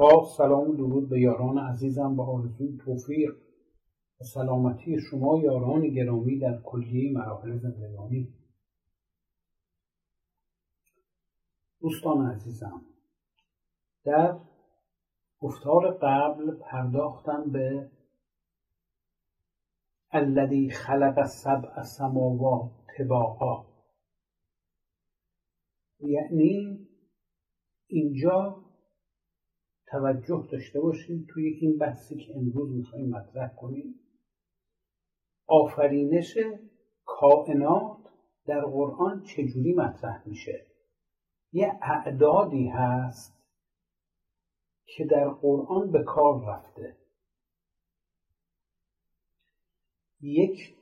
با سلام و درود به یاران عزیزم با آرزوی توفیق. و سلامتی شما یاران گرامی در کلیه مراحل زندگانی. دوستان عزیزم در گفتار قبل پرداختم به الذی خلق سبع سماوات طباقا یعنی اینجا توجه داشته باشیم توی این بحثی که امروز می‌خوایم مطرح کنیم. آفرینش کائنات در قرآن چجوری مطرح میشه؟ یه اعدادی هست که در قرآن به کار رفته. یک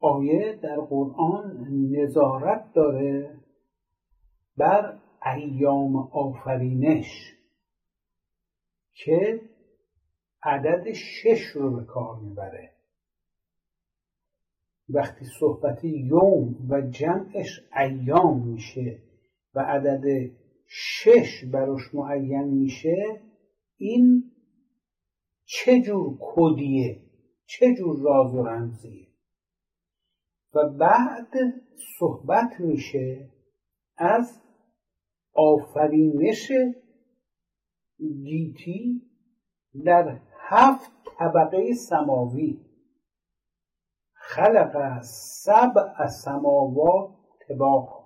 آیه در قرآن نظارت داره بر ایام آفرینش. که عدد شش رو به کار می‌بره. وقتی صحبت یوم و جمعش ایام میشه و عدد شش براش معین میشه این چه جور کدیه؟ چه جور راز و رمزیه؟ و بعد صحبت میشه از آفرینش گیتی در هفت طبقه سماوی. خلق سبع سماوات تباق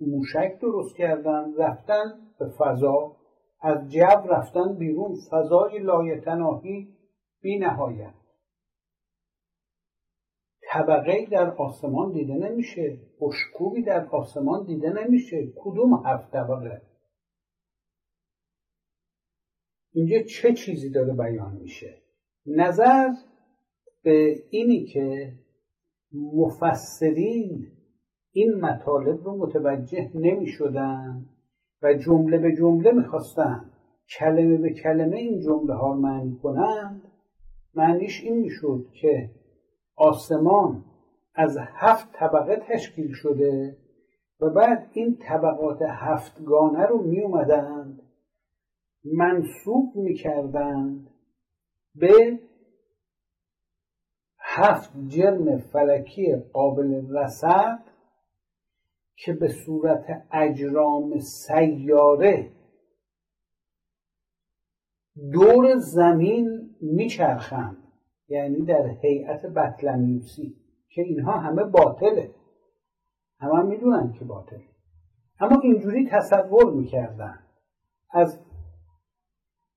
موشک درست کردن رفتن به فضا. از جو رفتن بیرون فضای لایتناهی بی نهایت طبقه در آسمان دیده نمیشه. بشکوبی در آسمان دیده نمیشه. کدوم هفت طبقه؟ اینجا چه چیزی داره بیان میشه؟ نظر به اینی که مفسرین این مطالب رو متوجه نمی شدن و جمله به جمله می‌خواستن کلمه به کلمه این جمله ها معنی کنند معنیش این می‌شد که آسمان از هفت طبقه تشکیل شده و بعد این طبقات هفتگانه رو می اومدند منصوب می کردند به هفت جرم فلکی قابل رسد که به صورت اجرام سیاره دور زمین میچرخند یعنی در هیئت بطلمیوسی که اینها همه باطله. همه هم می‌دونن که باطله. اما اینجوری تصور می‌کردن. از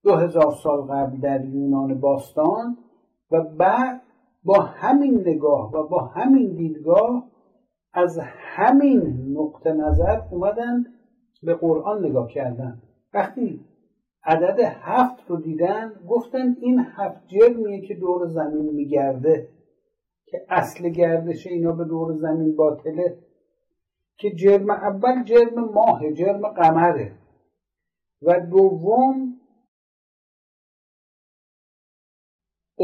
دو هزار سال قبل در یونان باستان و بعد با همین نگاه و با همین دیدگاه از همین نقطه نظر اومدن به قرآن نگاه کردن وقتی عدد هفت رو دیدن گفتن این هفت جرمیه که دور زمین میگرده که اصل گردش اینا به دور زمین باطله که جرم اول جرم ماه جرم قمره. و دوم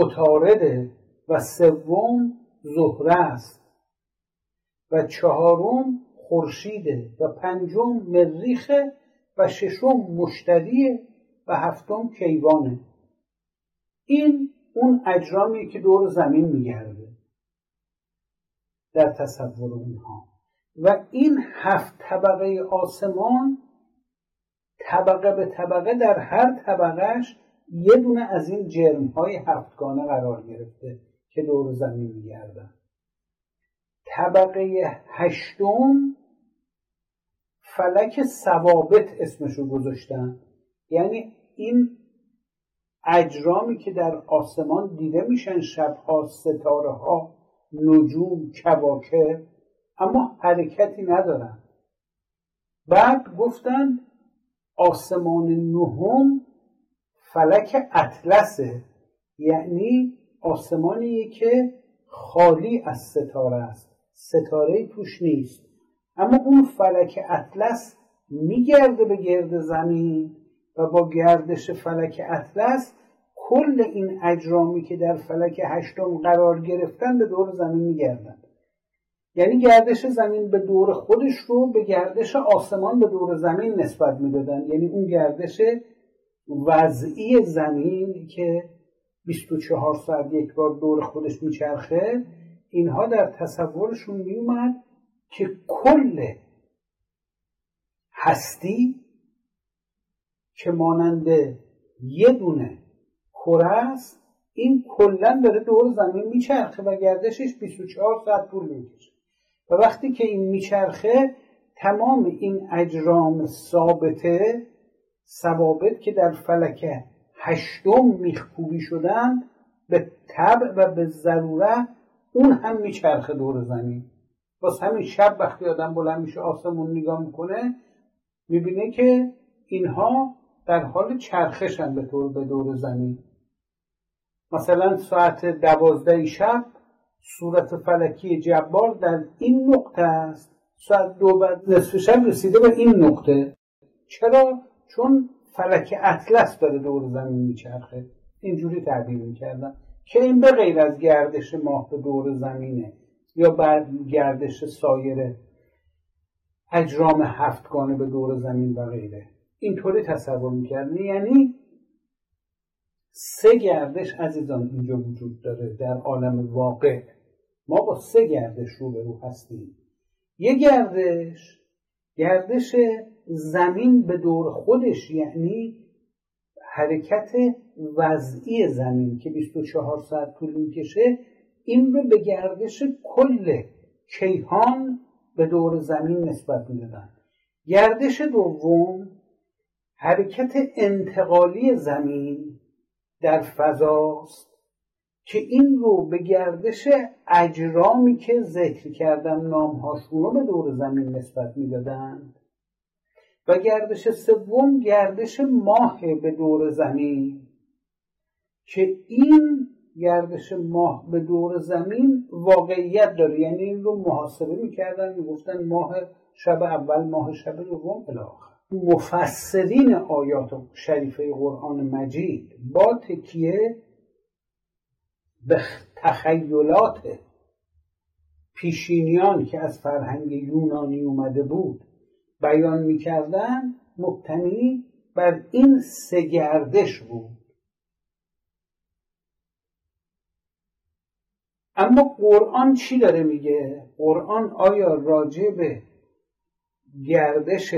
اتارده و سوم زهره است و چهارم خورشیده و پنجم مریخه و ششم مشتریه و هفتم کیوانه این اون اجرامی که دور زمین میگرده در تصور اونها. و این هفت طبقه آسمان طبقه به طبقه در هر طبقهش یه دونه از این جرم های هفتگانه قرار گرفته که دور زمین میگردن. طبقه هشتم فلک ثوابت اسمشو گذاشتن. یعنی این اجرامی که در آسمان دیده میشن شبها ستاره ها نجوم کواکب اما حرکتی ندارن. بعد گفتن آسمان نهم فلک اطلسه یعنی آسمانیه که خالی از ستاره است. ستاره توش نیست. اما اون فلک اطلس میگرده به گرد زمین و با گردش فلک اطلس کل این اجرامی که در فلک هشتم قرار گرفتن به دور زمین میگردن. یعنی گردش زمین به دور خودش رو به گردش آسمان به دور زمین نسبت می‌دادن. یعنی اون گردش وضعی زمین که 24 ساعت یک بار دور خودش میچرخه اینها در تصورشون میومد که کل هستی که مانند یه دونه کره است این کلا داره دور زمین میچرخه و گردشش 24 ساعت طول می‌کشه. و وقتی که این میچرخه تمام این اجرام ثابته ثوابت که در فلک هشتم میخکوبی شدن به طبع و به ضرورت اون هم میچرخه دور زمین. باز همین شب وقتی آدم بلند میشه آسمون نگاه می‌کنه می‌بینه که اینها در حال چرخشن به طور به دور زمین. مثلا ساعت دوازده شب صورت فلکی جبار در این نقطه است. ساعت دو بعد نصف شب رسیده به این نقطه. چرا؟ چون فلک اطلس داره دور زمین میچرخه اینجوری تعبیر می‌کردن که این به غیر از گردش ماه به دور زمینه یا بعد گردش سایر اجرام هفتگانه به دور زمین و غیره. اینطوری تصور می‌کردن یعنی سه گردش عزیزان اینجا وجود داره در عالم واقع. ما با سه گردش رو هستیم. یه گردش گردش زمین به دور خودش یعنی حرکت وضعی زمین که 24 ساعت طول می‌کشه این رو به گردش کل کیهان به دور زمین نسبت می‌دادن. گردش دوم حرکت انتقالی زمین در فضاست که این رو به گردش اجرامی که ذکر کردم نامهاشون رو به دور زمین نسبت می‌دادند و گردش سوم گردش ماه به دور زمین که این گردش ماه به دور زمین واقعیت داره. یعنی این رو محاسبه می‌کردن می‌گفتن ماه شب اول ماه شب دوم الاخر مفسرین آیات شریفه قرآن مجید با تکیه به تخیلات پیشینیان که از فرهنگ یونانی اومده بود بیان می‌کردن مبتنی بر این سگردش بود اما قرآن چی داره میگه؟ قرآن آیا راجع به گردش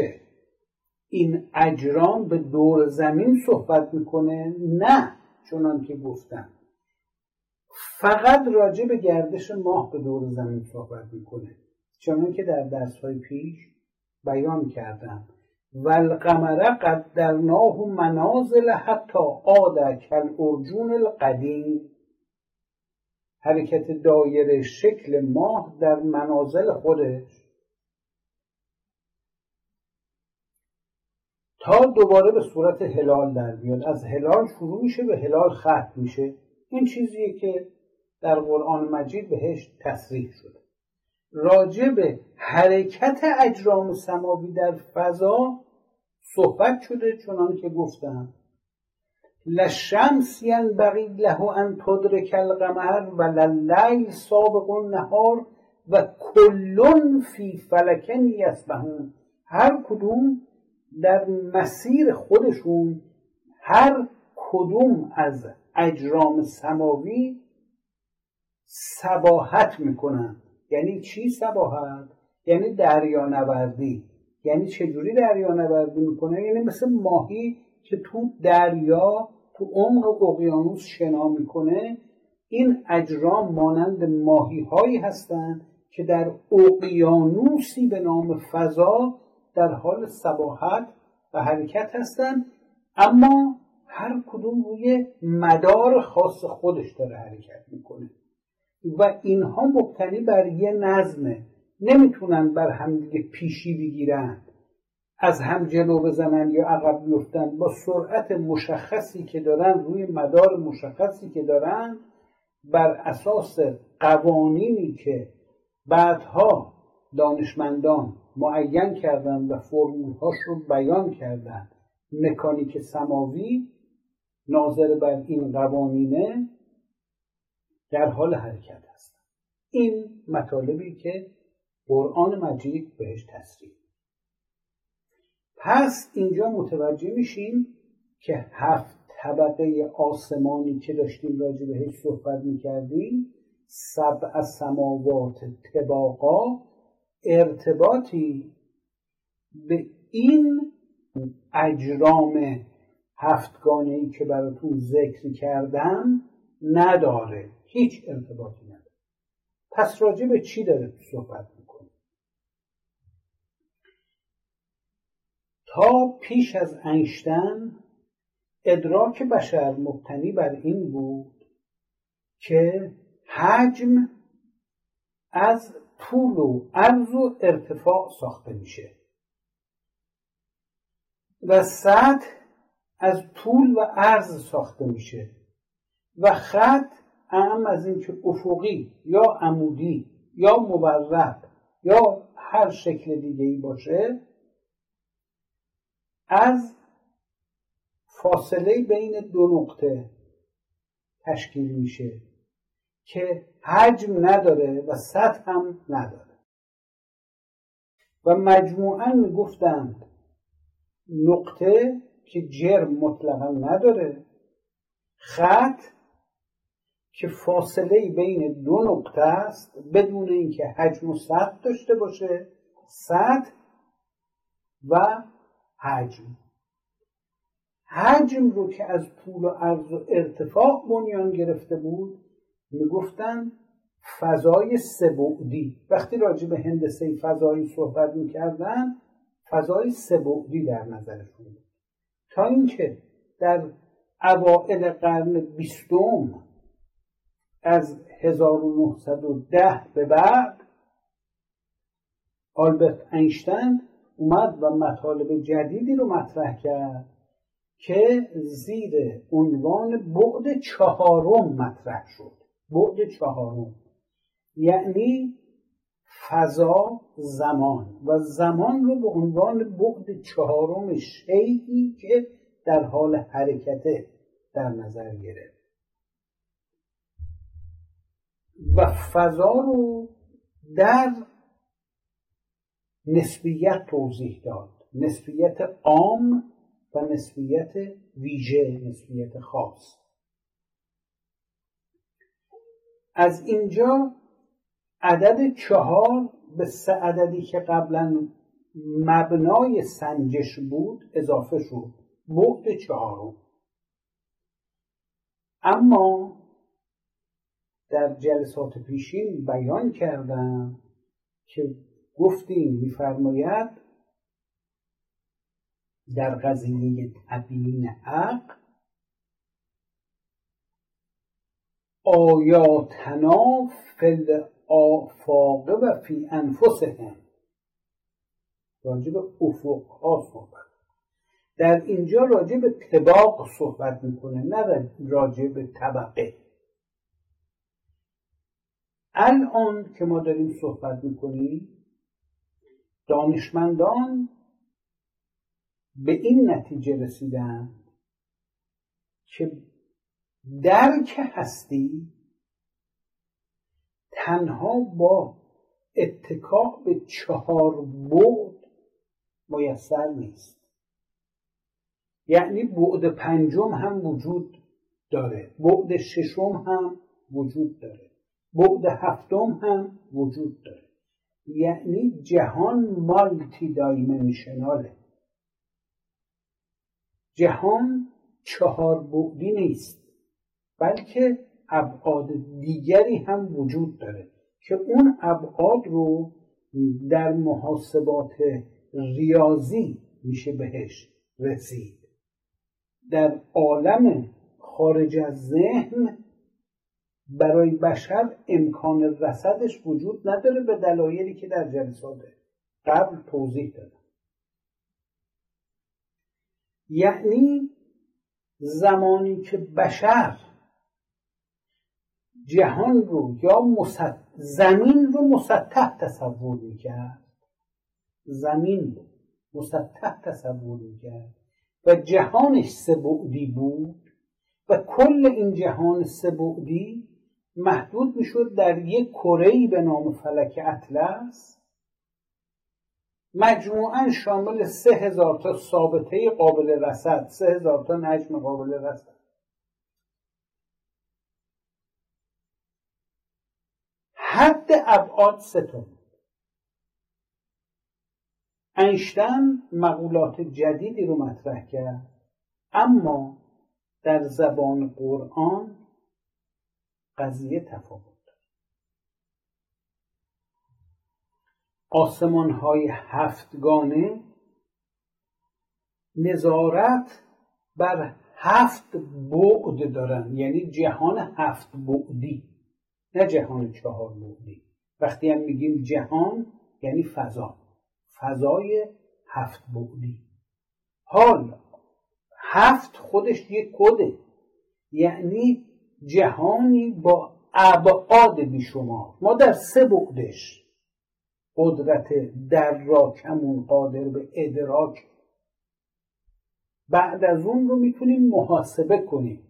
این اجرام به دور زمین صحبت می‌کنه؟ نه چنان که گفتم فقط راجع به گردش ماه به دور زمین صحبت می‌کنه چون که در درس های پیش بیان کردم. و القمر قدرناه منازل حتی عاد ارجون القدیم. حرکت دایره شکل ماه در منازل خودش. تا دوباره به صورت هلال در بیاد. از هلال شروع میشه به هلال ختم میشه. این چیزیه که در قرآن مجید بهش تصریح شده. راجع به حرکت اجرام سماوی در فضا صحبت شده چنان که گفتم. لشمس ینبغی له ان تدرک القمر و للیل سابق النهار و کلون فی فلکن یسبحون هر کدوم در مسیر خودشون هر کدوم از اجرام سماوی سباحت می‌کنن. یعنی چی سباحت یعنی دریا نوردی یعنی چجوری دریا نوردی می‌کنه؟ یعنی مثل ماهی که تو دریا تو عمق اقیانوس شنا می‌کنه. این اجرام مانند ماهی هایی هستند که در اقیانوسی به نام فضا در حال سباحت و حرکت هستند اما هر کدوم روی مدار خاص خودش داره حرکت می‌کنه. و اینها مبتنی بر یه نظمه. نمی‌تونن بر همدیگه پیشی بگیرن. از هم جلو بزنن یا عقب بیفتن با سرعت مشخصی که دارن روی مدار مشخصی که دارن بر اساس قوانینی که بعدها دانشمندان معین کردن و فرمولهاش رو بیان کردن. مکانیک سماوی ناظر بر این قوانینه. در حال حرکت هستن این مطالبی که قرآن مجید بهش تصریح پس اینجا متوجه میشیم که هفت طبقه آسمانی که داشتیم راجع بهش صحبت می‌کردیم سبع سماوات تباقا ارتباطی به این اجرام هفتگانه ای که براتون ذکر کردم نداره. هیچ ارتباطی نداره. پس راجع به چی داره صحبت می‌کنه؟ تا پیش از انشتن ادراک بشر مبتنی بر این بود که حجم از طول و عرض و ارتفاع ساخته میشه و سطح از طول و عرض ساخته میشه و خط اهم از اینکه افقی یا عمودی یا مورب یا هر شکل دیگه ای باشه از فاصله بین دو نقطه تشکیل میشه که حجم نداره و سطح هم نداره. و مجموعا می‌گفتند نقطه که جرم مطلقا نداره خط که فاصله بین دو نقطه است بدون اینکه حجم و سطح داشته باشه سطح و حجم. حجم رو که از طول و عرض و ارتفاع بنیان گرفته بود می‌گفتن فضای سبعدی. وقتی راجع به هندسه فضایی صحبت می‌کردن فضای سبعدی در نظرشون بود. تا اینکه در اوائل قرن بیستم از 1910 به بعد آلبرت اینشتین اومد و مطالب جدیدی رو مطرح کرد که زیر عنوان بعد چهارم مطرح شد. بعد چهارم. یعنی فضا زمان. و زمان رو به عنوان بعد چهارم شیعی که در حال حرکته در نظر گرفت. و فضا رو در نسبیت توضیح داد. نسبیت عام و نسبیت ویژه نسبیت خاص. از اینجا عدد چهار به سه عددی که قبلا مبنای سنجش بود اضافه شد. بعد چهارم. اما در جلسات پیشین بیان کردم که گفتیم میفرماید در قضیه تبیین عقل آیاتنا فل آفاقه و فی انفسهم. راجع به افقها صحبت. در اینجا راجع به طباق صحبت می‌کنه نه راجع به طبقه. الان که ما داریم صحبت می‌کنیم دانشمندان به این نتیجه رسیدن که درک هستی تنها با اتکا به چهار بعد میسر نیست. یعنی بعد پنجم هم وجود داره بعد ششم هم وجود داره. بعد هفتم هم وجود داره. یعنی جهان مالتی دایمنشناله جهان چهار بعدی نیست بلکه ابعاد دیگری هم وجود داره که اون ابعاد رو در محاسبات ریاضی میشه بهش رسید. در عالم خارج از ذهن برای بشر امکان رسدش وجود نداره به دلایلی که در جلسات قبل توضیح دادم. یعنی زمانی که بشر جهان رو یا زمین رو مسطح تصور می‌کرد زمین رو مسطح تصور می‌کرد و جهانش سبعدی بود و کل این جهان سبعدی محدود می‌شد در یک کره به نام فلک اطلس مجموعا شامل سه هزار تا ثابته قابل رسد سه هزار تا نجم قابل رسد حد ابعاد ستون انشتن مقولات جدیدی رو مطرح کرد اما در زبان قرآن قضیه تفاوت آسمان های هفتگانه نظارت بر هفت بعد دارن. یعنی جهان هفت بعدی نه جهان چهار بعدی. وقتی هم میگیم جهان یعنی فضا. فضای هفت بعدی. حال هفت خودش یک کده. یعنی جهانی با ابعاد بیشمار ما در سه بعدش. قدرت دراکمون قادر به ادراک. بعد از اون رو می‌تونیم محاسبه کنیم.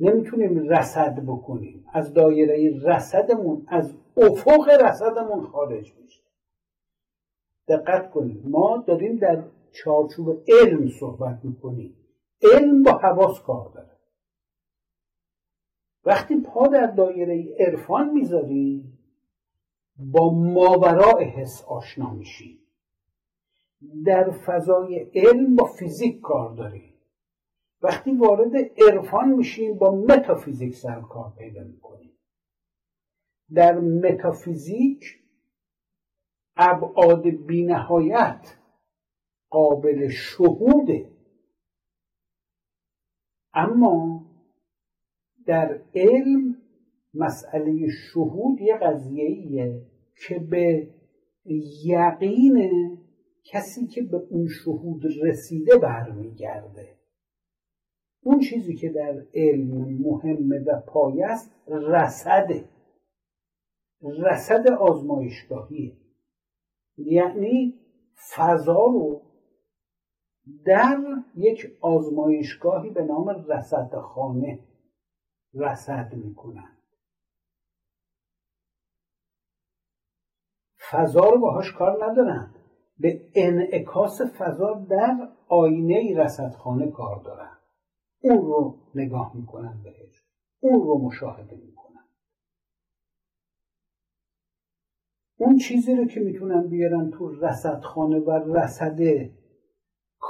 نمی‌تونیم رسد بکنیم. از دایره رسدمون از افق رسدمون خارج میشه. دقت کنیم ما داریم در چارچوب علم صحبت می‌کنیم. علم با حواس کار داره. وقتی پا در دایره عرفان می‌ذاری با ماورای حس آشنا میشی. در فضای علم با فیزیک کار داری. وقتی وارد عرفان میشیم با متافیزیک سر کار پیدا می‌کنیم. در متافیزیک ابعاد بینهایت قابل شهوده اما در علم مسئله شهود یه قضیه که به یقین کسی که به اون شهود رسیده برمیگرده. اون چیزی که در علم مهمه و پایه است رسده رسد آزمایشگاهیه. یعنی فضا رو در یک آزمایشگاهی به نام رصدخانه رصد می‌کنن فضا رو باهاش کار ندارن به انعکاس فضا در آینه رصدخانه کار دارن اون رو نگاه می‌کنن بهش. اون رو مشاهده می‌کنن اون چیزی رو که می‌تونن بیارن تو رصدخانه و رصده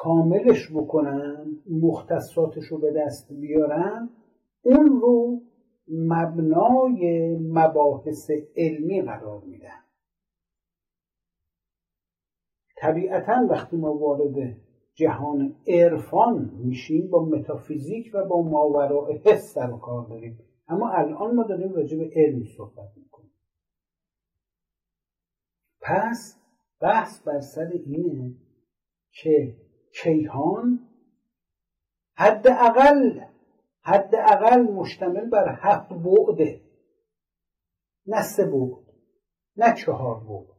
کاملش بکنن مختصاتش رو به دست بیارن اون رو مبنای مباحث علمی قرار میدن طبیعتا وقتی ما وارد جهان عرفان میشیم با متافیزیک و با ماوراء حس سر کار داریم. اما الان ما داریم راجع به علم صحبت می‌کنیم. پس بحث بر سر اینه که کیهان حداقل حداقل مشتمل بر هفت بعده نه سه بعد نه چهار بعد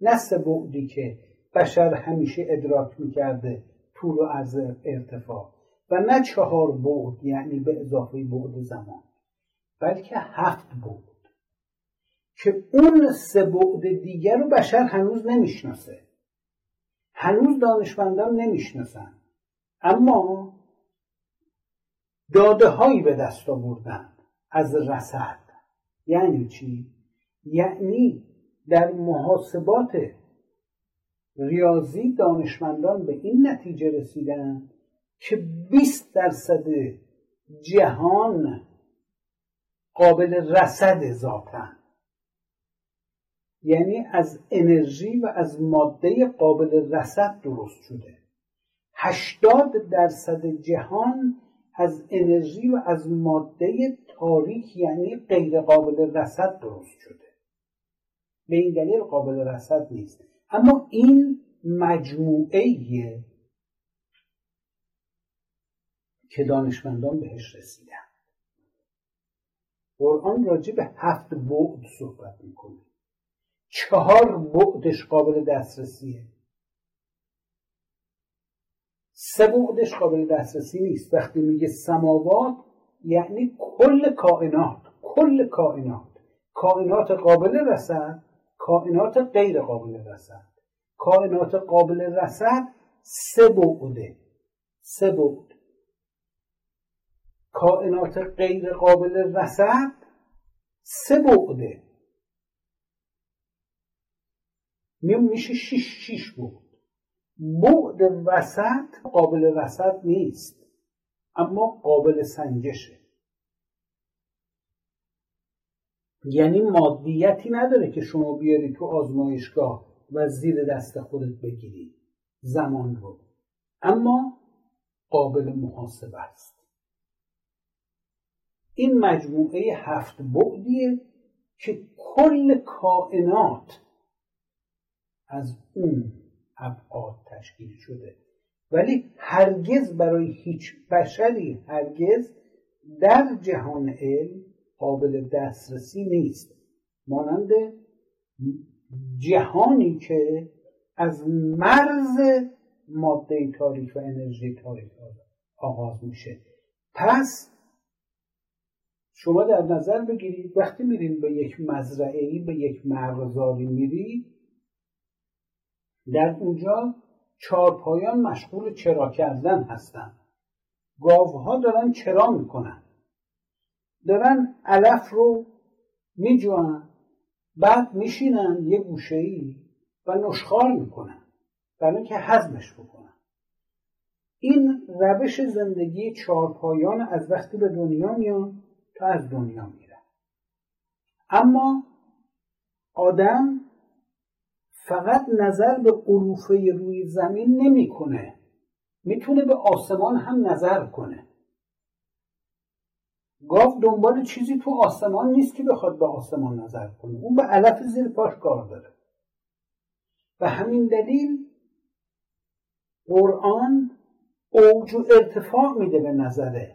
نه سه بعدی که بشر همیشه ادراک می‌کرده طول و عرض ارتفاع و نه چهار بعد یعنی به اضافه بعد زمان بلکه هفت بعد که اون سه بعد دیگر رو بشر هنوز نمی‌شناسه. هنوز دانشمندان نمی‌شناسن اما داده هایی به دست آوردن از رسد یعنی چی؟ یعنی در محاسبات ریاضی دانشمندان به این نتیجه رسیدن که 20 درصد جهان قابل رسد ذاتن. یعنی از انرژی و از ماده قابل رسد درست شده. 80 درصد جهان از انرژی و از ماده تاریک یعنی غیر قابل رسد درست شده. به این دلیل قابل رسد نیست. اما این مجموعه که دانشمندان بهش رسیدن. قرآن راجع به هفت بعد صحبت می‌کنه. چهار بعدش قابل دسترسیه. سه بعدش قابل دسترسی نیست. وقتی میگه سماوات یعنی کل کائنات کل کائنات. کائنات قابل رسد کائنات غیر قابل رسد. کائنات قابل رسد سه بعده. سه بعد. کائنات غیر قابل رسد سه بعده. میشه شیش شیش بود. بعد وسط قابل رسد نیست. اما قابل سنجشه. یعنی مادیتی نداره که شما بیاری تو آزمایشگاه و زیر دست خودت بگیری. زمان رو. اما قابل محاسبه است. این مجموعه هفت بعدیه که کل کائنات از اون ابعاد تشکیل شده. ولی هرگز برای هیچ بشری هرگز در جهان علم قابل دسترسی نیست. مانند جهانی که از مرز ماده تاریک و انرژی تاریک آغاز میشه. پس شما در نظر بگیرید وقتی میرین به یک مزرعه به یک مرغزاری میرید در اونجا چارپایان مشغول چرا کردن هستن. گاوها دارن چرا می‌کنن؟ دارن علف رو میجوان بعد میشینن یه گوشه ای و نشخار می‌کنن برای اینکه هضمش بکنن. این روش زندگی چارپایان از وقتی به دنیا میان تا از دنیا میرن. اما آدم فقط نظر به عروفه روی زمین نمی‌کنه. می‌تونه به آسمان هم نظر کنه. گاو دنبال چیزی تو آسمان نیست که بخواد به آسمان نظر کنه. اون به علف زیر پاش کار داره. و همین دلیل قرآن اوج و ارتفاع میده به نظر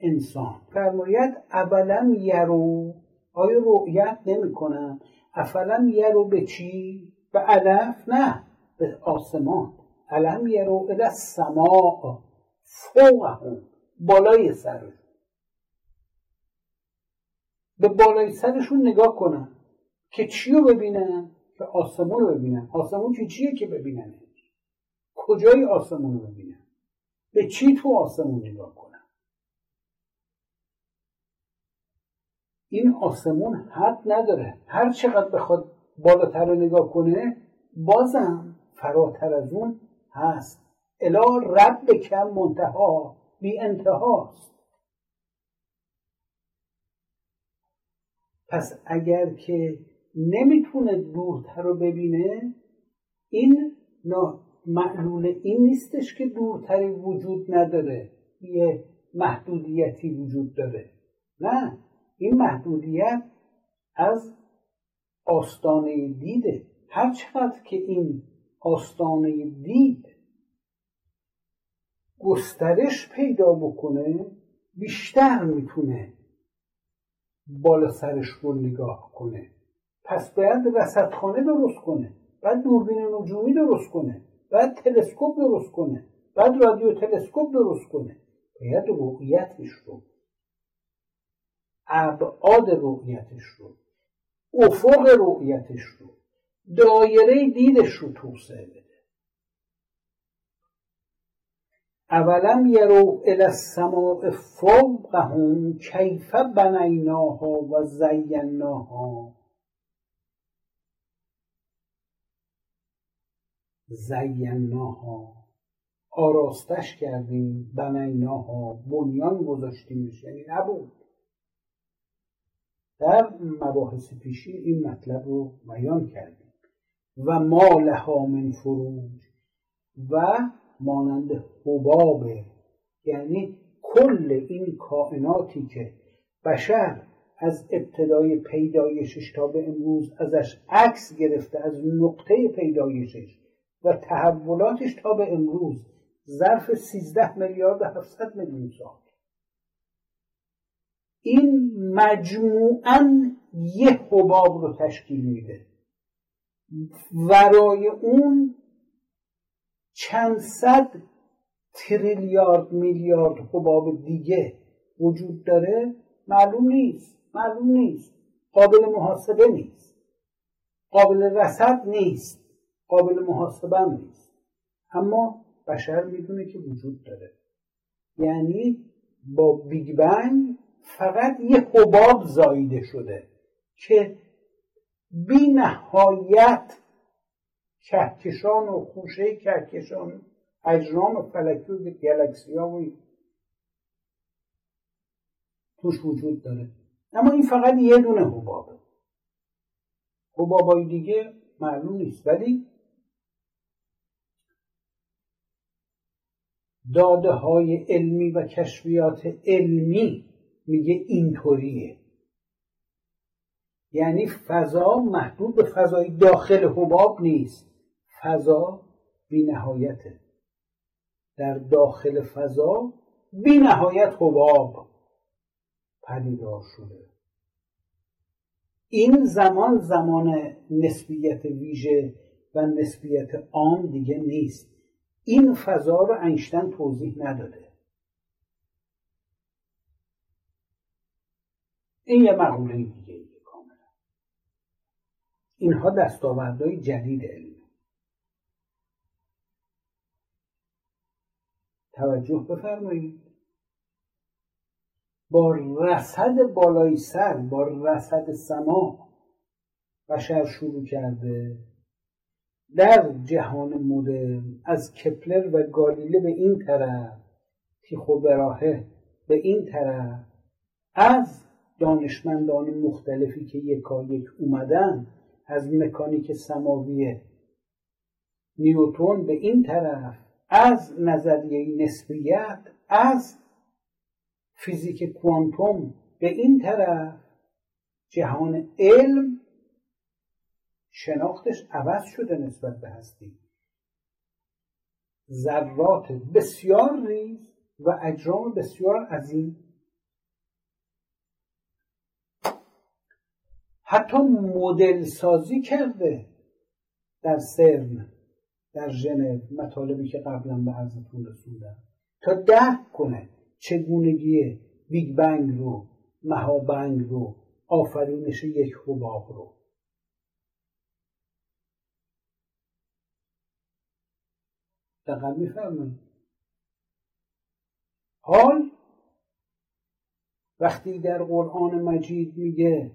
انسان. فرماید اولم یرو؟ آیا رؤیت نمی‌کنن افلم یرو به چی؟ به علف نه به آسمان. علم یرو الى السماء فوقهم. بالای سرشون. به بالای سرشون نگاه کنن. که چی رو ببینن؟ که آسمون رو ببینن. آسمون که چیه که ببینن؟ کجای آسمون رو ببینن؟ به چی تو آسمون نگاه کنن؟ این آسمون حد نداره. هر چقدر بخواد بالاتر رو نگاه کنه بازم. فراتر از اون هست. الا رب کم منتها بی انتهاست پس اگر که نمی‌تونه دورتر رو ببینه این معلول این نیستش که دورتری وجود نداره. یه محدودیتی وجود داره. نه. این محدودیت از آستانه دیده هر چقدر که این آستانه دید گسترش پیدا بکنه بیشتر می‌تونه بالا سرش رو نگاه کنه. پس باید رصدخانه درست کنه بعد دوربین نجومی درست کنه بعد تلسکوپ درست کنه بعد رادیو تلسکوپ درست کنه. باید رؤیتش رو ابعاد رؤیتش رو افق رؤیتش رو دایره دیدش رو توسعه بده. اولم یرو الى السماء فوقهم کیف بنیناها و زیناها. زیناها. آراستش کردیم بنیناها بنیان گذاشتیمش یعنی نبود. در مباحث پیشین این مطلب رو بیان کردیم و ما لها من فروج و مانند حباب یعنی کل این کائناتی که بشر از ابتدای پیدایشش تا به امروز ازش عکس گرفته از نقطه پیدایشش و تحولاتش تا به امروز ظرف 13 میلیارد 700 میلیون سال. این مجموعا یه حباب رو تشکیل میده. ورای اون چند صد تریلیارد میلیارد حباب دیگه وجود داره معلوم نیست معلوم نیست. قابل محاسبه نیست. قابل رسد نیست. قابل محاسبه نیست. اما بشر می‌دونه که وجود داره. یعنی با بیگ بنگ فقط یه حباب زاییده شده که بی نهایت کهکشان و خوشه کهکشان اجرام فلکی و گلکسی ها و توش وجود داره. اما این فقط یه دونه حبابه. حبابای دیگه معلوم نیست. ولی داده های علمی و کشفیات علمی میگه اینطوریه. یعنی فضا محدود به فضای داخل حباب نیست. فضا بی نهایته در داخل فضا بی نهایت حباب پدیدار شده. این زمان زمان نسبیت ویژه و نسبیت عام دیگه نیست. این فضا رو انشتن توضیح نداده. این یه مقوله دیگه ایه کاملا. اینها دستاوردهای جدید علم. توجه بفرمایید. با رصد بالای سر با رصد سما بشر شروع کرده. در جهان مدرن از کپلر و گالیله به این طرف تیخو براهه به این طرف از دانشمندان مختلفی که یکا یک اومدن از مکانیک سماوی نیوتون به این طرف از نظریه نسبیت از فیزیک کوانتوم به این طرف جهان علم شناختش عوض شده نسبت به هستی. ذرات بسیار ریز و اجرام بسیار عظیم حتی مدل سازی کرده در سرن در ژنو مطالبی که قبلا به عرضتون رسوندم تا درک کنه چگونگی بیگ بنگ رو مهابنگ رو آفرینش یک حباب رو. دقیق می‌فهمید حال وقتی در قرآن مجید میگه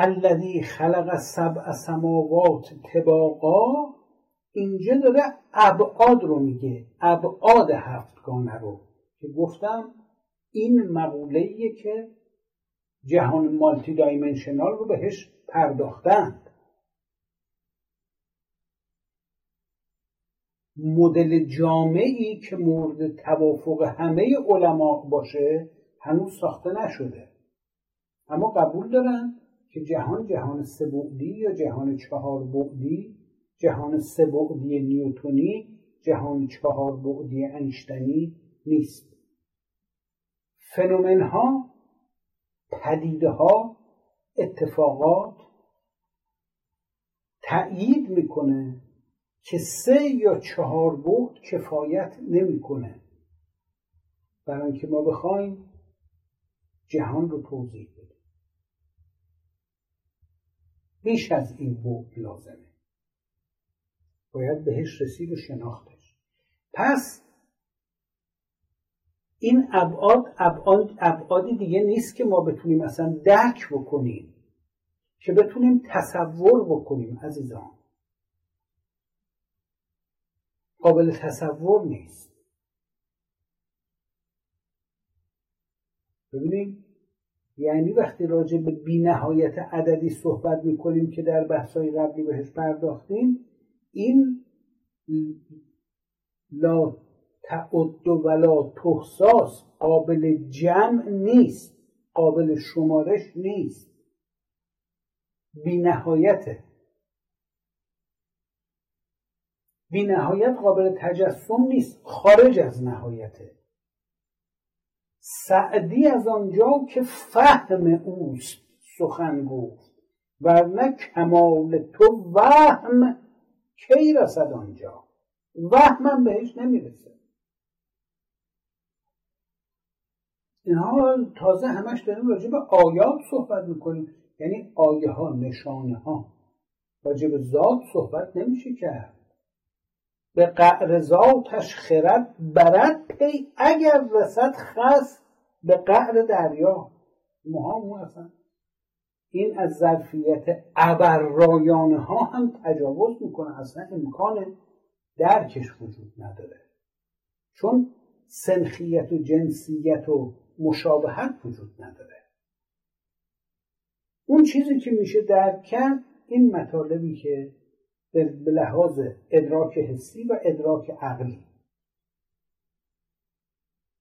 الذی خلق سبع سماوات تباقا اینجا داره ابعاد رو میگه ابعاد هفتگانه رو که گفتم این مقوله که جهان مالتی دایمنشنال رو بهش پرداختند. مدل جامعی که مورد توافق همه علما باشه هنوز ساخته نشده. اما قبول دارن. که جهان جهان سه بعدی یا جهان چهار بعدی؟ جهان سه بعدی نیوتونی جهان چهار بعدی انشتنی نیست. فنومن ها پدیده ها اتفاقات تأیید می‌کنه که سه یا چهار بعد کفایت نمی‌کنه. برای اینکه ما بخوایم جهان رو توضیح بدیم. بیش از این بعد لازمه. باید بهش رسید و شناختش. پس این ابعاد ابعاد ابعادی دیگه نیست که ما بتونیم اصلا درک بکنیم که بتونیم تصور بکنیم عزیزان. قابل تصور نیست. ببینید یعنی وقتی راجع به بینهایت عددی صحبت می‌کنیم که در بحثای قبلی بهش پرداختیم این لا تعد ولا تحساس قابل جمع نیست قابل شمارش نیست. بینهایته بی نهایت قابل تجسم نیست خارج از نهایته. سعدی از آنجا که فهم اوست سخن گفت. ورنه کمال تو وهم کی رسد آنجا؟ وهمم بهش نمی‌رسه. اینها تازه همش داریم راجع به آیات صحبت می‌کنیم. یعنی آیه ها نشانه ها راجب ذات صحبت نمیشه کرد. به قعر ذاتش خرد برد پی اگر رسد خست به قعر دریا. مها اصلا این از ظرفیت ابررایانه ها هم تجاوز می‌کنه. اصلا امکان درکش وجود نداره. چون سنخیت و جنسیت و مشابهت وجود نداره. اون چیزی که میشه درک کرد این مطالبی که به لحاظ ادراک حسی و ادراک عقلی.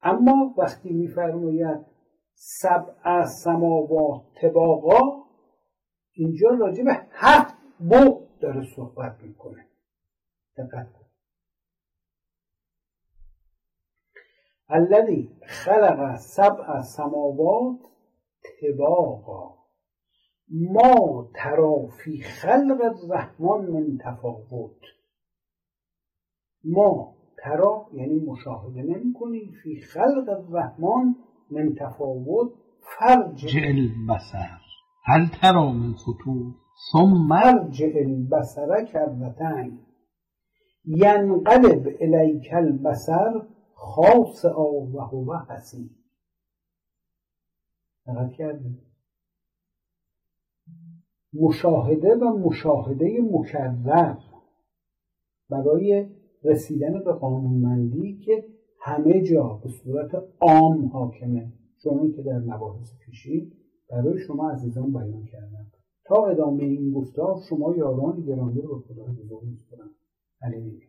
اما وقتی میفرماید سبع سماوات تباقا اینجا راجع به هفت بعد داره صحبت می‌کنه. دقت کن. الذي خلق سبع سماوات تباقا. ما ترا فی خلق الرحمن من تفاوت. ما ترا یعنی مشاهده نمی کنی فی خلق الرحمن من تفاوت. فرج البصر هل ترا من فطور ثم ارجع البصر کرتین ینقلب الیک البصر خاص و هو حسین. دقت کردید؟ مشاهده و مشاهده مکرر برای رسیدن به قانونمندی که همه جا به صورت عام حاکمه. چون که در مباحث پیشی برای شما عزیزان بیان کردم. تا ادامه این گفتار شما یاران گرامی رو به خدا بزرگ علیه